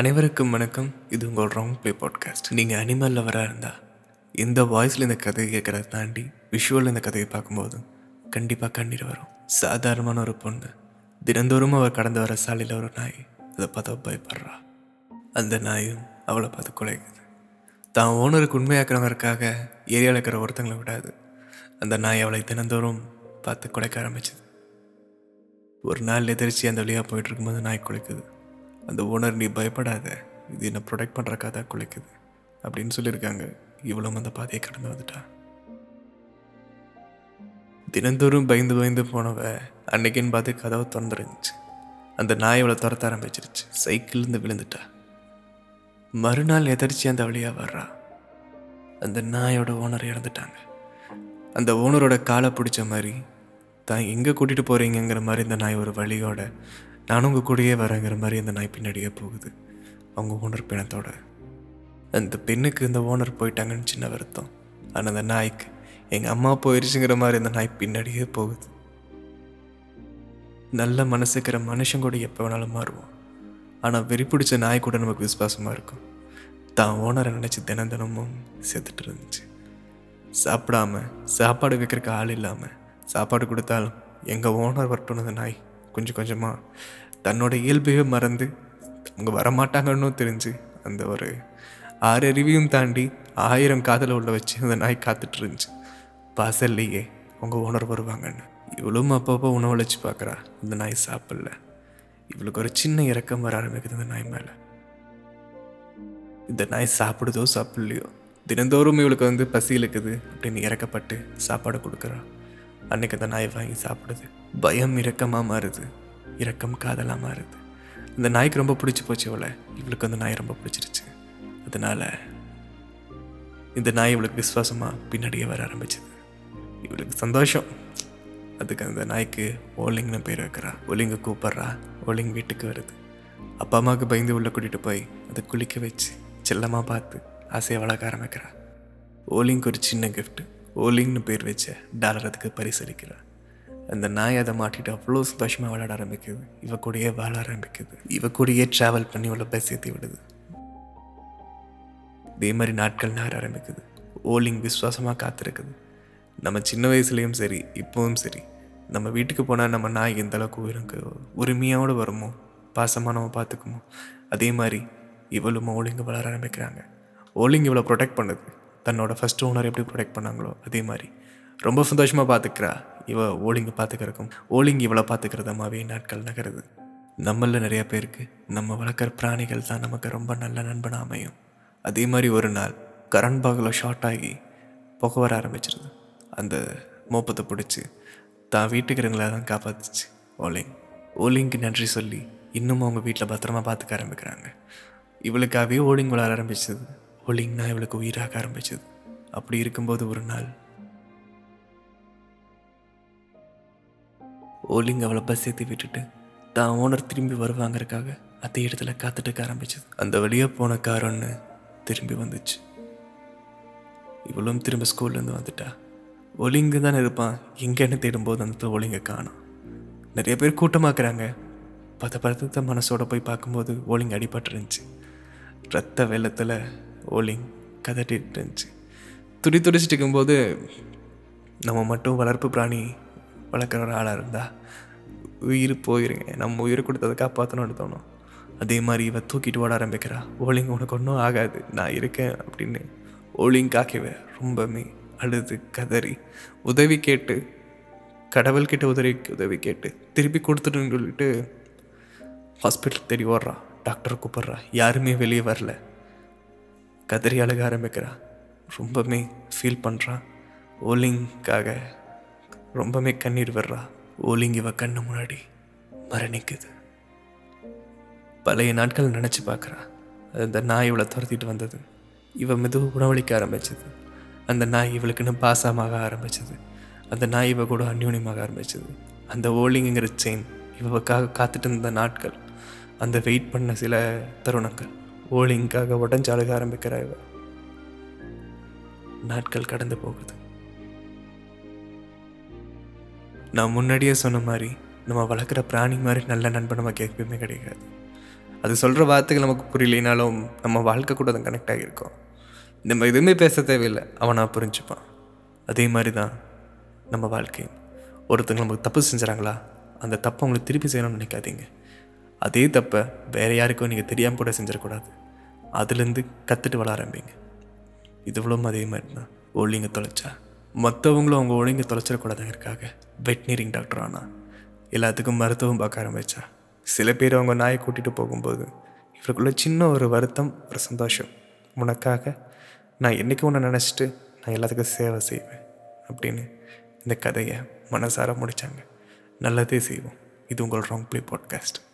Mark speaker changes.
Speaker 1: அனைவருக்கும் வணக்கம். இது உங்கள் ராங் ப்ளே பாட்காஸ்ட் நீங்கள் அனிமல் லவராக இருந்தால் இந்த வாய்ஸில் இந்த கதையை கேட்குறத தாண்டி விஷுவல் இந்த கதையை பார்க்கும்போது கண்டிப்பாக கண்ணீர் வரும். சாதாரணமான ஒரு பொண்ணு தினந்தோறும் அவள் கடந்து வர சாலையில் ஒரு நாய் அதை பார்த்து பயப்படுறா. அந்த நாயும் அவளை பார்த்து குலைக்குது. தான் ஓனருக்கு உண்மையாக்குறவருக்காக ஏரியாவில் இருக்கிற ஒருத்தங்களை விடாது. அந்த நாய் அவளை தினந்தோறும் பார்த்து குலைக்க ஆரம்பிச்சது. ஒரு நாள் எதிர்ச்சி அந்த வழியாக போயிட்டு இருக்கும்போது நாய் குலைக்குது. அந்த ஓனர் நீ பயப்படாத. இது என்னை ப்ரொடெக்ட் பண்ணுறக்காக தான் குலைக்குது அப்படின்னு சொல்லியிருக்காங்க. இவ்வளோ அந்த பாதையை கடந்து வந்துட்டா. தினந்தோறும் பயந்து பயந்து போனவ அன்னைக்குன்னு பார்த்து கதவை திறந்துருந்துச்சு. அந்த நாய் அவளை துரத்த ஆரம்பிச்சிருச்சு. சைக்கிள்லேருந்து விழுந்துட்டா. மறுநாள் எதிர்ச்சி அந்த வழியாக வர்றா. அந்த நாயோட ஓனர் இறந்துட்டாங்க. அந்த ஓனரோட காலை பிடிச்ச மாதிரி தான் எங்கே கூட்டிகிட்டு போகிறீங்கங்கிற மாதிரி இந்த நாய் ஒரு வழியோட நானும் உங்கள் கூடயே வரேங்கிற மாதிரி அந்த நாய் பின்னாடியே போகுது. அவங்க ஓனர் பிணத்தோட. அந்த பெண்ணுக்கு இந்த ஓனர் போயிட்டாங்கன்னு சின்ன வருத்தம். ஆனால் அந்த நாய்க்கு எங்கள் அம்மா போயிடுச்சுங்கிற மாதிரி அந்த நாய் பின்னாடியே போகுது. நல்ல மனசுக்கிற மனுஷன் கூட எப்போ வேணாலும் மாறுவோம். ஆனால் வெறி பிடிச்ச நாய் கூட நமக்கு விசுவாசமாக இருக்கும். தான் ஓனரை நினச்சி தினம் தினமும் செத்துட்டு இருந்துச்சு. சாப்பிடாம சாப்பாடு வைக்கிறதுக்கு ஆள் இல்லாமல் சாப்பாடு கொடுத்தாலும் எங்கள் ஓனர் வரட்டும் அந்த நாய் கொஞ்சம் கொஞ்சமாக தன்னோட இயல்பையே மறந்து அவங்க வரமாட்டாங்கன்னு தெரிஞ்சு அந்த ஒரு ஆறு அறிவையும் தாண்டி ஆயிரம் காதலை உள்ள வச்சு அந்த நாய் காத்துட்டு இருந்துச்சு. வாசல்லையே அவங்க ஓனர் வருவாங்கன்னு. இவளும் அப்பப்போ உணவழைச்சு பார்க்குறா. இந்த நாய் சாப்பிடல. இவளுக்கு ஒரு சின்ன இறக்கம் வர ஆரம்பிக்குது இந்த நாய் மேலே. இந்த நாய் சாப்பிடுதோ சாப்பிடலையோ? தினந்தோறும் இவளுக்கு வந்து பசி இழுக்குது அப்படின்னு இறக்கப்பட்டு சாப்பாடு கொடுக்குறா. அன்னைக்கு அந்த நாய் வாங்கி சாப்பிடுது. பயம் இரக்கமாக மாறுது. இரக்கம் காதலாக மாறுது. இந்த நாய்க்கு ரொம்ப பிடிச்சி போச்சு இவளை இவளுக்கு அந்த நாய் ரொம்ப பிடிச்சிருச்சு. அதனால் இந்த நாய் இவளுக்கு விசுவாசமாக பின்னாடியே வர ஆரம்பிச்சது. இவளுக்கு சந்தோஷம். அதுக்கு அந்த நாய்க்கு ஓலிங்னு பேர் வைக்கிறா. ஓலிங்க கூப்பிட்றா. ஓலிங் வீட்டுக்கு வருது. அப்பா அம்மாவுக்கு பயந்து உள்ளே கூட்டிகிட்டு போய் அதை குளிக்க வச்சு செல்லமாக பார்த்து ஆசையை வளர்க்க ஆரம்பிக்கிறா. ஓலிங்க்கு ஒரு சின்ன கிஃப்ட் ஓலிங்னு பேர் வச்ச டாலர் அதுக்கு பரிசளிக்கிறாள் அந்த நாய் அதை மாட்டிட்டு அவ்வளோ சந்தோஷமாக விளையாட ஆரம்பிக்குது. இவ கூடயே வாழ ஆரம்பிக்குது. இவ கூடயே ட்ராவல் பண்ணி உள்ள பஸ் ஏற்றி விடுது. இதே மாதிரி நாட்கள் நேர ஆரம்பிக்குது. ஓலிங் விசுவாசமாக காத்திருக்குது. நம்ம சின்ன வயசுலேயும் சரி இப்போவும் சரி நம்ம வீட்டுக்கு போனால் நம்ம நாய் எந்த அளவுக்கு உயிருக்கு உரிமையோடு வருமோ பாசமாக நம்ம பார்த்துக்குமோ அதே மாதிரி இவளும் ஓலிங்கு வளர ஆரம்பிக்கிறாங்க. ஓலிங் இவளை ப்ரொடெக்ட் பண்ணுது. தன்னோட ஃபஸ்ட் ஓனர் எப்படி ப்ரொடெக்ட் பண்ணாங்களோ அதே மாதிரி. ரொம்ப சந்தோஷமாக பார்த்துக்கிறா இவ ஓலிங்க பார்த்துக்கிறக்கும் ஓலிங் இவளை பார்த்துக்கிறதமாவே நாட்கள் நகருது. நம்மள நிறைய பேருக்கு நம்ம வளர்க்குற பிராணிகள் தான் நமக்கு ரொம்ப நல்ல நண்பனாக அமையும். அதே மாதிரி ஒரு நாள் கரண் பாகில் ஷார்ட் ஆகி புகை வர ஆரம்பிச்சிருது. அந்த மோப்பத்தை பிடிச்சி தான் வீட்டுக்கிறவங்கள தான் காப்பாத்துச்சு. ஓலிங். ஓலிங்க்கு நன்றி சொல்லி இன்னும் அவங்க வீட்டில் பத்திரமா பார்த்துக்க ஆரம்பிக்கிறாங்க. இவளுக்காகவே ஓலிங் விளாட ஆரம்பிச்சது. ஓலிங்னா இவளுக்கு உயிராக ஆரம்பிச்சது. அப்படி இருக்கும்போது ஒரு நாள் ஓலிங் அவளை பஸ் ஏற்றி விட்டுட்டு தான் ஓனர் திரும்பி வருவாங்கறக்காக அதே இடத்துல காத்துட்டுக்க ஆரம்பிச்சது. அந்த வழியாக போன கார் ஒன்று திரும்பி வந்துச்சு. இவளும் திரும்ப ஸ்கூல்லேருந்து வந்துட்டா. ஒலிங்கு தானே இருப்பான். எங்கேன்னு தேடும்போது அந்த இடத்துல ஒலிங்க காணும். நிறைய பேர் கூட்டமாக்குறாங்க. பத பதத்த மனசோட போய் பார்க்கும்போது ஓலிங் அடிபட்டுருந்துச்சு ரத்த வெள்ளத்தில் ஓலிங் கதட்டிட்டு இருந்துச்சு. துடி துடிச்சிட்டு இருக்கும்போது நம்ம மட்டும் வளர்ப்பு பிராணி வளர்க்குற ஒரு ஆளாக இருந்தா உயிர் போயிருங்க. நம்ம உயிர் கொடுத்ததை காப்பாற்றணும்னு தோணும். அதே மாதிரி இவன் தூக்கிட்டு ஓட ஆரம்பிக்கிறா. ஓலிங் உனக்கு ஒன்றும் ஆகாது. நான் இருக்கேன் அப்படின்னு ஓலிங் காக்கவே ரொம்பவே அழுது கதறி உதவி கேட்டு கடவுள்கிட்ட உதவி உதவி கேட்டு திருப்பி கொடுத்துட்டுன்னு சொல்லிட்டு ஹாஸ்பிட்டல் தேடி ஓடுறா. டாக்டர் கூப்பிட்றா. யாருமே வெளியே வரல. கதறி அழுக ஆரம்பிக்கிறா. ரொம்பவுமே ஃபீல் பண்ணுறா ஓலிங்காக ரொம்பவே கண்ணீர் வர்றா ஓலிங் கண்ணு முன்னாடி. மரணிக்குது. பழைய நாட்கள் நினச்சி பார்க்குறா. அந்த நாய் இவளை துரத்திட்டு வந்தது. இவ மெதுவும் உணவளிக்க ஆரம்பிச்சது. அந்த நாய் இவளுக்குன்னு பாசமாக ஆரம்பிச்சது. அந்த நாய் இவ கூட அந்யூன்யமாக ஆரம்பிச்சது. அந்த ஓலிங்கிற செயின் இவக்காக காத்துட்டு இருந்த நாட்கள். அந்த வெயிட் பண்ண சில தருணங்கள். ஓலிங்காக உடஞ்சு அழுக ஆரம்பிக்கிறா இவ. நாட்கள் கடந்து போகுது. நான் முன்னாடியே சொன்ன மாதிரி நம்ம வளர்க்குற பிராணி மாதிரி நல்ல நண்பன் நமக்கு எப்பயுமே கிடைக்காது. அது சொல்கிற வார்த்தைகள் நமக்கு புரியலைனாலும் நம்ம வாழ்க்கை கூட அது கனெக்ட் ஆகியிருக்கோம். நம்ம எதுவுமே பேச தேவையில்லை அவனாக புரிஞ்சுப்பான். அதே மாதிரி தான் நம்ம வாழ்க்கையும். ஒருத்தங்க நமக்கு தப்பு செஞ்சுறாங்களா அந்த தப்பை அவங்களுக்கு திருப்பி செய்யணும்னு நினைக்காதீங்க. அதே தப்பை வேறு யாருக்கும் நீங்கள் தெரியாமல் கூட செஞ்சிடக்கூடாது. அதுலேருந்து கற்றுட்டு வள ஆரம்பிங்க. இதுவளவும் அதே மாதிரி தான். ஒழுங்க தொலைச்சா? மற்றவங்களும் அவங்க ஒழுங்கி தொலைச்சிடக்கூடாதுங்கிறக்காக வெட்னரிங் டாக்டர் ஆனால் எல்லாத்துக்கும் மருத்துவம் பார்க்க ஆரம்பித்தா சில பேர் அவங்க நாயை கூட்டிகிட்டு போகும்போது இவருக்குள்ள சின்ன ஒரு வருத்தம் ஒரு சந்தோஷம். உனக்காக நான் என்றைக்கும் ஒன்று நினச்சிட்டு நான் எல்லாத்துக்கும் சேவை செய்வேன் அப்படின்னு இந்த கதையை மனசார முடித்தாங்க நல்லதே செய்வோம். இது உங்கள் ராங் ப்ளே பாட்காஸ்ட்